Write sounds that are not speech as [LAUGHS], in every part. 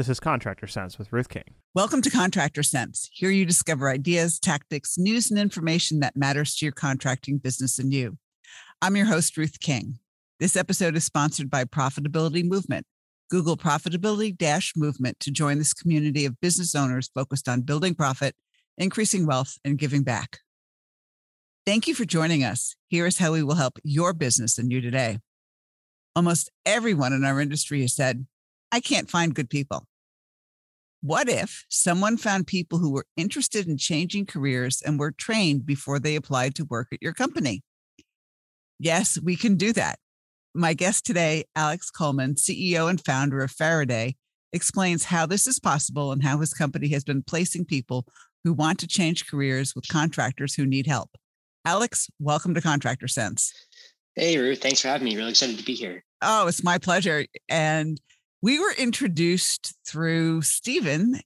This is Contractor Sense with Ruth King. Welcome to Contractor Sense. Here you discover ideas, tactics, news, and information that matters to your contracting business and you. I'm your host, Ruth King. This episode is sponsored by Profitability Movement. Google Profitability Dash Movement to join this community of business owners focused on building profit, increasing wealth, and giving back. Thank you for joining us. Here is how we will help your business and you today. Almost everyone in our industry has said, I can't find good people. What if someone found people who were interested in changing careers and were trained before they applied to work at your company? Yes, we can do that. My guest today, Alex Coleman, CEO and founder of Faraday, explains how this is possible and how his company has been placing people who want to change careers with contractors who need help. Alex, welcome to Contractor Sense. Hey, Ruth. Thanks for having me. Really excited to be here. Oh, it's my pleasure. And we were introduced through Stephen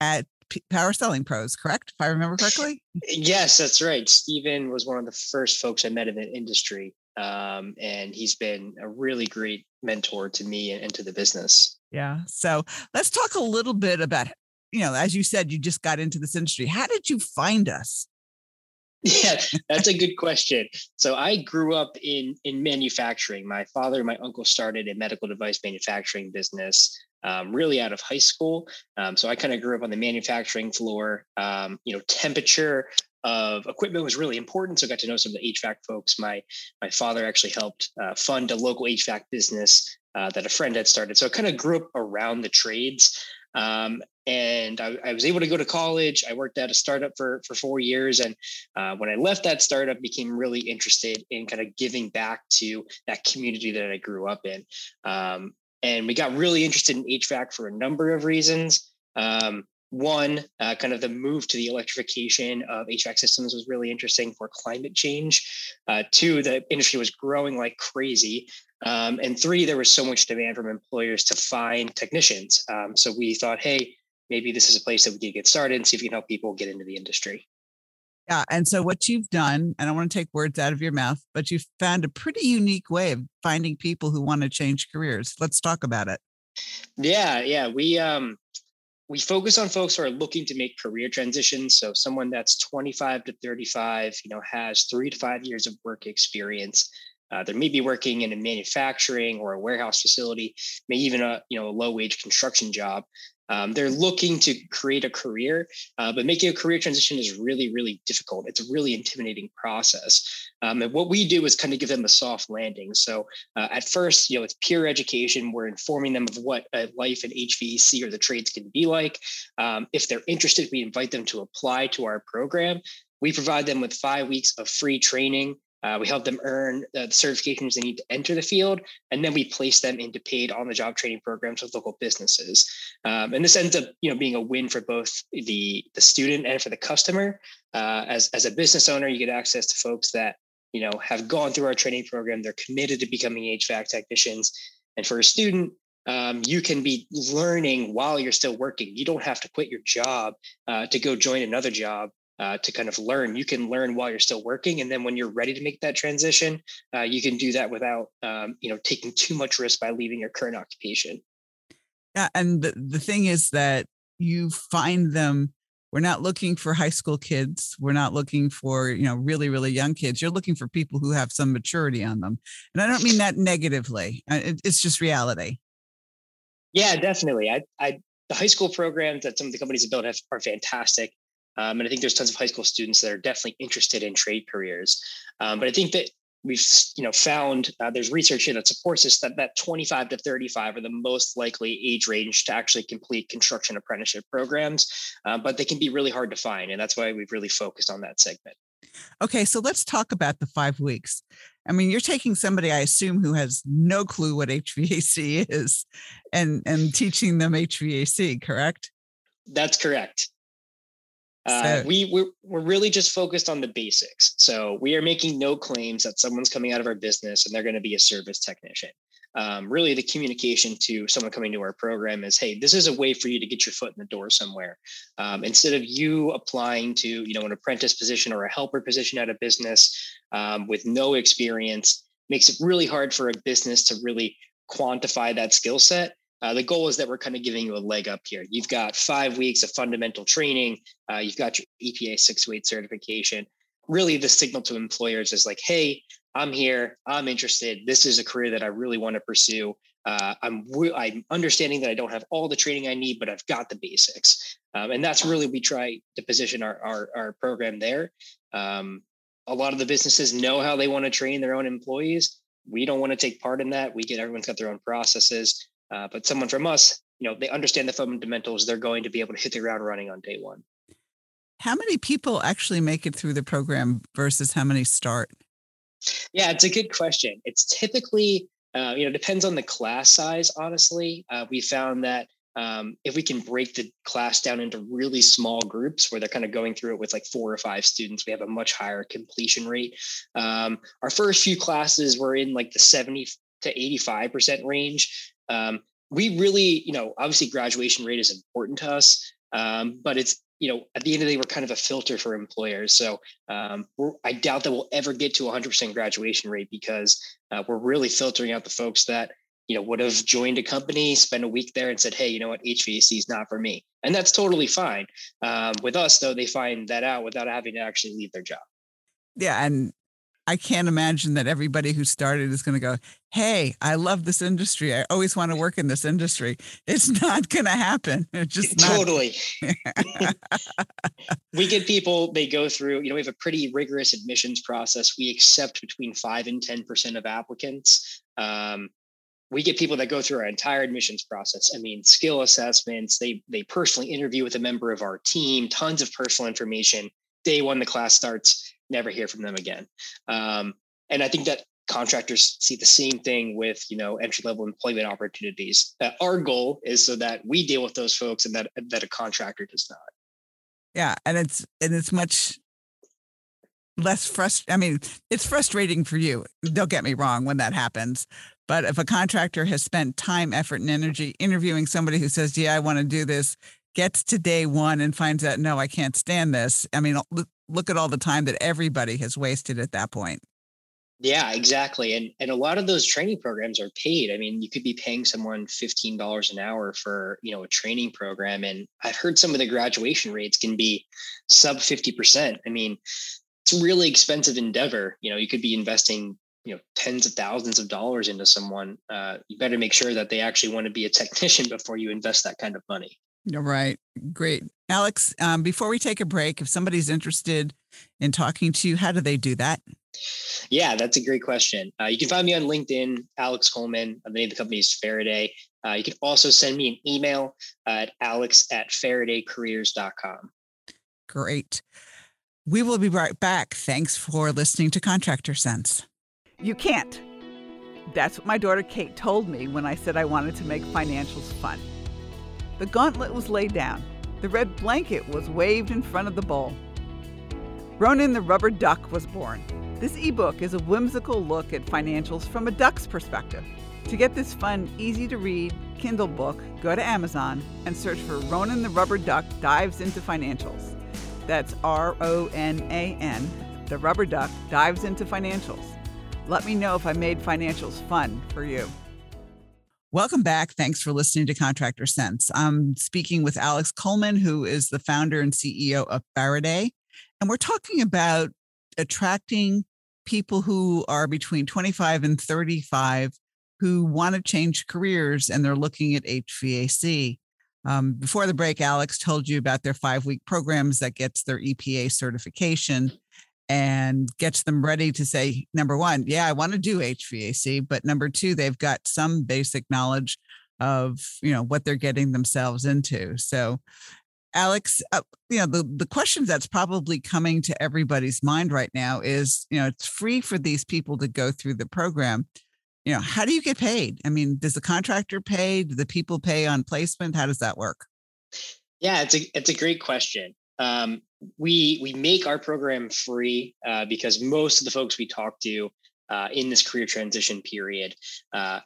at P- Power Selling Pros, correct? If I remember correctly. Yes, that's right. Stephen was one of the first folks I met in the industry. Um, and he's been a really great mentor to me and, and to the business. Yeah. So let's talk a little bit about, you know, as you said, you just got into this industry. How did you find us? [LAUGHS] Yeah, that's a good question. So I grew up in in manufacturing. My father and my uncle started a medical device manufacturing business um, really out of high school. Um, so I kind of grew up on the manufacturing floor. Um, you know, temperature of equipment was really important. So I got to know some of the HVAC folks. My my father actually helped uh, fund a local HVAC business uh, that a friend had started. So I kind of grew up around the trades. Um, and I, I, was able to go to college. I worked at a startup for for four years, and uh, when I left that startup, became really interested in kind of giving back to that community that I grew up in. Um, and we got really interested in HVAC for a number of reasons. Um, one, uh, kind of the move to the electrification of HVAC systems was really interesting for climate change. Uh, two, the industry was growing like crazy. Um, and three, there was so much demand from employers to find technicians. Um, so we thought, hey, maybe this is a place that we could get started and see if we can help people get into the industry. Yeah. And so what you've done, and I want to take words out of your mouth, but you've found a pretty unique way of finding people who want to change careers. Let's talk about it. Yeah, yeah. We um we focus on folks who are looking to make career transitions. So someone that's 25 to 35, you know, has three to five years of work experience. Uh, they may be working in a manufacturing or a warehouse facility, may even a you know a low wage construction job, um, they're looking to create a career, uh, but making a career transition is really, really difficult. It's a really intimidating process. Um, and what we do is kind of give them a soft landing. So uh, at first, you know, it's peer education. We're informing them of what life in HVAC or the trades can be like. Um, if they're interested, we invite them to apply to our program. We provide them with five weeks of free training uh, we help them earn the certifications they need to enter the field, and then we place them into paid on-the-job training programs with local businesses. Um, and this ends up, you know, being a win for both the the student and for the customer. Uh, as as a business owner, you get access to folks that you know have gone through our training program. They're committed to becoming HVAC technicians, and for a student, um, you can be learning while you're still working. You don't have to quit your job uh, to go join another job uh, to kind of learn. You can learn while you're still working, and then when you're ready to make that transition, uh, you can do that without um, you know taking too much risk by leaving your current occupation. Yeah, and the, the thing is that you find them. We're not looking for high school kids. We're not looking for you know really really young kids. You're looking for people who have some maturity on them, and I don't mean that negatively. It's just reality. Yeah, definitely. I, I the high school programs that some of the companies have built have, are fantastic. Um, and I think there's tons of high school students that are definitely interested in trade careers. Um, but I think that we've you know found uh, there's research here that supports this that that 25 to 35 are the most likely age range to actually complete construction apprenticeship programs, uh, but they can be really hard to find, and that's why we've really focused on that segment. Okay, so let's talk about the five weeks. I mean, you're taking somebody, I assume, who has no clue what [LAUGHS] HVAC is, and and teaching them HVAC, correct? That's correct. Uh, we we're, we're really just focused on the basics. So we are making no claims that someone's coming out of our business and they're going to be a service technician. Um, really, the communication to someone coming to our program is, "Hey, this is a way for you to get your foot in the door somewhere. Um, instead of you applying to, you know, an apprentice position or a helper position at a business um, with no experience, makes it really hard for a business to really quantify that skill set uh, the goal is that we're kind of giving you a leg up here. You've got five weeks of fundamental training. Uh, you've got your EPA 608 certification. Really, the signal to employers is like, hey, I'm here. I'm interested. This is a career that I really want to pursue. Uh, I'm I'm understanding that I don't have all the training I need, but I've got the basics, um, and that's really we try to position our our, our program there. Um, a lot of the businesses know how they want to train their own employees. We don't want to take part in that. We get everyone's got their own processes, uh, but someone from us, you know, they understand the fundamentals. They're going to be able to hit the ground running on day one. How many people actually make it through the program versus how many start? Yeah, it's a good question. It's typically, uh, you know, depends on the class size. Honestly, uh, we found that um, if we can break the class down into really small groups where they're kind of going through it with like four or five students, we have a much higher completion rate. Um, our first few classes were in like the 70 to 85% range. Um, we really, you know, obviously graduation rate is important to us, um, but it's, you know, at the end of the day, we're kind of a filter for employers. So um, I doubt that we'll ever get to 100% graduation rate because uh, we're really filtering out the folks that you know, would have joined a company, spent a week there, and said, "Hey, you know what, HVAC is not for me," and that's totally fine. Um, with us, though, they find that out without having to actually leave their job. Yeah, and I can't imagine that everybody who started is going to go, "Hey, I love this industry. I always want to work in this industry." It's [LAUGHS] not going to happen. It's just not- totally. [LAUGHS] we get people. They go through. You know, we have a pretty rigorous admissions process. We accept between five and ten percent of applicants. Um, we get people that go through our entire admissions process. I mean, skill assessments. They they personally interview with a member of our team. Tons of personal information. Day one, the class starts. Never hear from them again. Um, and I think that contractors see the same thing with you know entry level employment opportunities. Uh, our goal is so that we deal with those folks and that that a contractor does not. Yeah, and it's and it's much less frustrating. I mean, it's frustrating for you. Don't get me wrong when that happens, but if a contractor has spent time, effort, and energy interviewing somebody who says, Yeah, I want to do this, gets to day one and finds out, No, I can't stand this. I mean, look at all the time that everybody has wasted at that point. Yeah, exactly. And and a lot of those training programs are paid. I mean, you could be paying someone $15 an hour for, you know, a training program and I've heard some of the graduation rates can be sub 50%. I mean, it's a really expensive endeavor. You know, you could be investing you know tens of thousands of dollars into someone uh, you better make sure that they actually want to be a technician [LAUGHS] before you invest that kind of money You're right great alex um, before we take a break if somebody's interested in talking to you how do they do that? Yeah that's a great question. Uh, you can find me on linkedin alex coleman the name of the company is faraday. Uh, you can also send me an email at alex at faradaycareers.com great. We will be right back. Thanks for listening to contractor sense. You can't. That's what my daughter Kate told me when I said I wanted to make financials fun. The gauntlet was laid down. The red blanket was waved in front of the bowl. Ronan the Rubber Duck was born. This ebook is a whimsical look at financials from a duck's perspective. To get this fun, easy to read Kindle book, go to Amazon and search for Ronan the Rubber Duck Dives into Financials. That's R O N A N. The Rubber Duck Dives into Financials. Let me know if I made financials fun for you. Welcome back. Thanks for listening to Contractor Sense. I'm speaking with Alex Coleman, who is the founder and CEO of Faraday. And we're talking about attracting people who are between 25 and 35 who want to change careers and they're looking at HVAC. Um, before the break, Alex told you about their five week programs that gets their EPA certification and gets them ready to say number one yeah i want to do hvac but number two they've got some basic knowledge of you know what they're getting themselves into. So alex uh, you know the, the question that's probably coming to everybody's mind right now is you know it's free for these people to go through the program. You know how do you get paid? I mean does the contractor pay? Do the people pay on placement? How does that work? Yeah it's a it's a great question. Um, we we make our program free uh, because most of the folks we talk to uh, in this career transition period uh,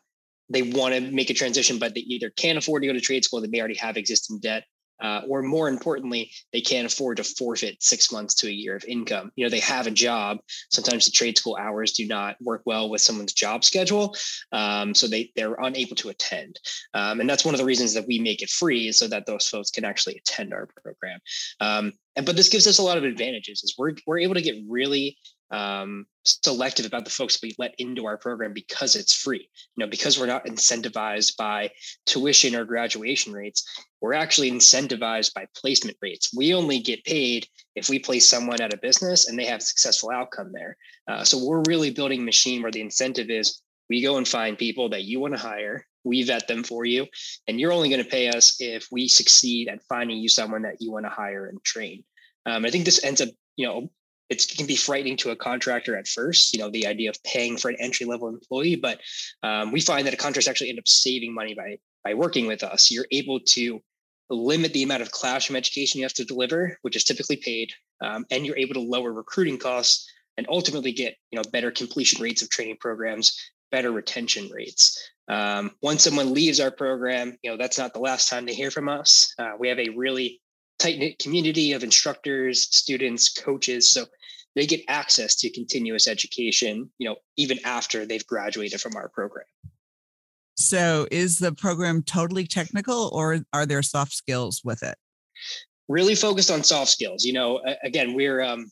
they want to make a transition but they either can't afford to go to trade school they may already have existing debt uh, or more importantly, they can't afford to forfeit six months to a year of income. You know, they have a job. Sometimes the trade school hours do not work well with someone's job schedule, um, so they they're unable to attend. Um, and that's one of the reasons that we make it free, so that those folks can actually attend our program. Um, and but this gives us a lot of advantages. Is we're we're able to get really um, selective about the folks we let into our program because it's free. You know, because we're not incentivized by tuition or graduation rates, we're actually incentivized by placement rates. We only get paid if we place someone at a business and they have a successful outcome there. Uh, so we're really building a machine where the incentive is we go and find people that you want to hire we vet them for you and you're only going to pay us if we succeed at finding you someone that you want to hire and train um, i think this ends up you know it can be frightening to a contractor at first, you know, the idea of paying for an entry level employee, but um, we find that a contractor actually end up saving money by by working with us. You're able to limit the amount of classroom education you have to deliver, which is typically paid, um, and you're able to lower recruiting costs and ultimately get you know better completion rates of training programs, better retention rates. Um, once someone leaves our program, you know that's not the last time they hear from us. Uh, we have a really tight knit community of instructors, students, coaches. So they get access to continuous education, you know, even after they've graduated from our program. So is the program totally technical or are there soft skills with it? Really focused on soft skills. You know, again, we're um,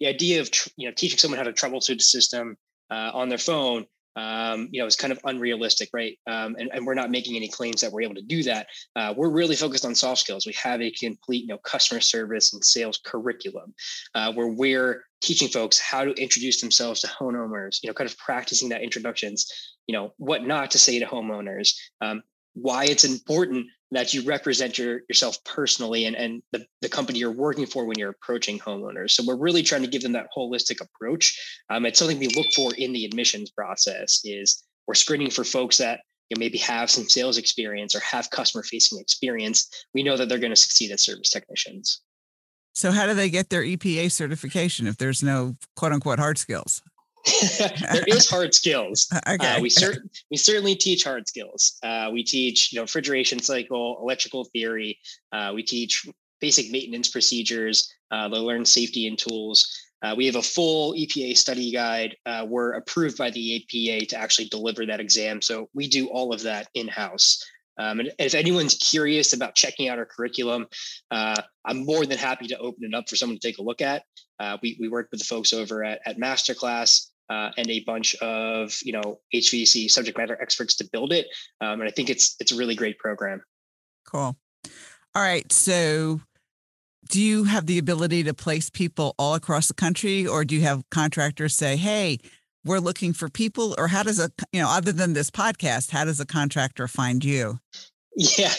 the idea of you know teaching someone how to troubleshoot a system uh, on their phone um, you know, is kind of unrealistic, right? Um, and, and, we're not making any claims that we're able to do that. Uh, we're really focused on soft skills. We have a complete, you know, customer service and sales curriculum uh, where we're teaching folks how to introduce themselves to homeowners, you know, kind of practicing that introductions, you know, what not to say to homeowners, um, why it's important that you represent your, yourself personally and, and the, the company you're working for when you're approaching homeowners. So we're really trying to give them that holistic approach. Um, it's something we look for in the admissions process is we're screening for folks that you know, maybe have some sales experience or have customer facing experience. We know that they're going to succeed as service technicians. So how do they get their EPA certification if there's no quote unquote hard skills? [LAUGHS] there is hard skills. [LAUGHS] Uh, okay. Uh, we, cer- we certainly teach hard skills. Uh, we teach, you know, refrigeration cycle, electrical theory. Uh, we teach basic maintenance procedures. Uh, they learn safety and tools. Uh, we have a full EPA study guide. we're approved by the EPA to actually deliver that exam. So we do all of that in house. Um, and if anyone's curious about checking out our curriculum, uh, I'm more than happy to open it up for someone to take a look at. Uh, we, we work with the folks over at, at Masterclass uh, and a bunch of you know HVAC subject matter experts to build it. Um, and I think it's it's a really great program. Cool. All right. So, do you have the ability to place people all across the country, or do you have contractors say, "Hey, we're looking for people," or how does a you know other than this podcast, how does a contractor find you? Yeah,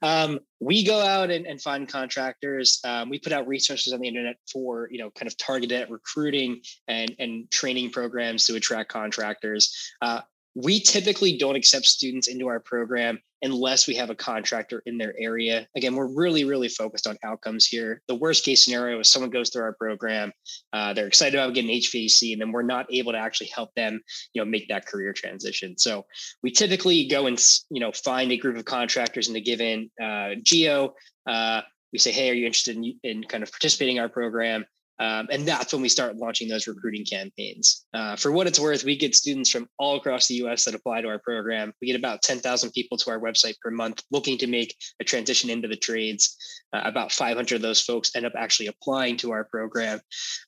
um, we go out and, and find contractors. Um, we put out resources on the internet for you know kind of targeted recruiting and and training programs to attract contractors. Uh, we typically don't accept students into our program unless we have a contractor in their area. Again, we're really, really focused on outcomes here. The worst case scenario is someone goes through our program, uh, they're excited about getting HVAC, and then we're not able to actually help them, you know, make that career transition. So we typically go and you know find a group of contractors in a given uh, geo. Uh, we say, hey, are you interested in, in kind of participating in our program? Um, and that's when we start launching those recruiting campaigns. Uh, for what it's worth, we get students from all across the US that apply to our program. We get about 10,000 people to our website per month looking to make a transition into the trades. Uh, about 500 of those folks end up actually applying to our program.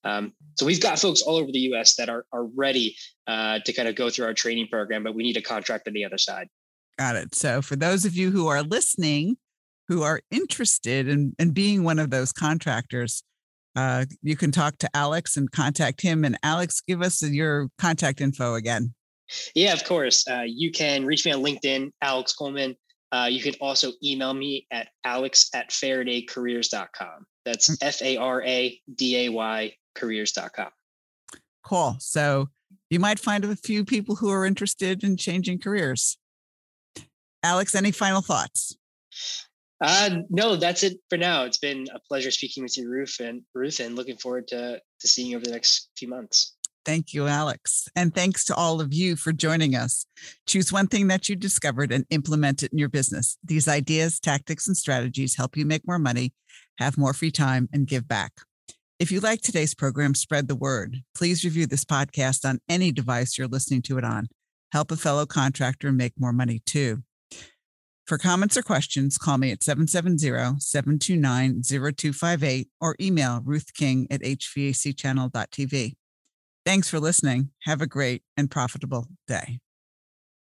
Um, so we've got folks all over the US that are, are ready uh, to kind of go through our training program, but we need a contract on the other side. Got it. So for those of you who are listening, who are interested in, in being one of those contractors, uh, you can talk to Alex and contact him. And Alex, give us your contact info again. Yeah, of course. Uh, you can reach me on LinkedIn, Alex Coleman. Uh, you can also email me at alex at faradaycareers.com. That's mm. F A R A D A Y careers.com. Cool. So you might find a few people who are interested in changing careers. Alex, any final thoughts? Uh, no, that's it for now. It's been a pleasure speaking with you, Ruth, and Ruth, and looking forward to to seeing you over the next few months. Thank you, Alex. And thanks to all of you for joining us. Choose one thing that you discovered and implement it in your business. These ideas, tactics, and strategies help you make more money, have more free time, and give back. If you like today's program, spread the word. Please review this podcast on any device you're listening to it on. Help a fellow contractor make more money too. For comments or questions, call me at 770 729 0258 or email ruthking at hvacchannel.tv. Thanks for listening. Have a great and profitable day.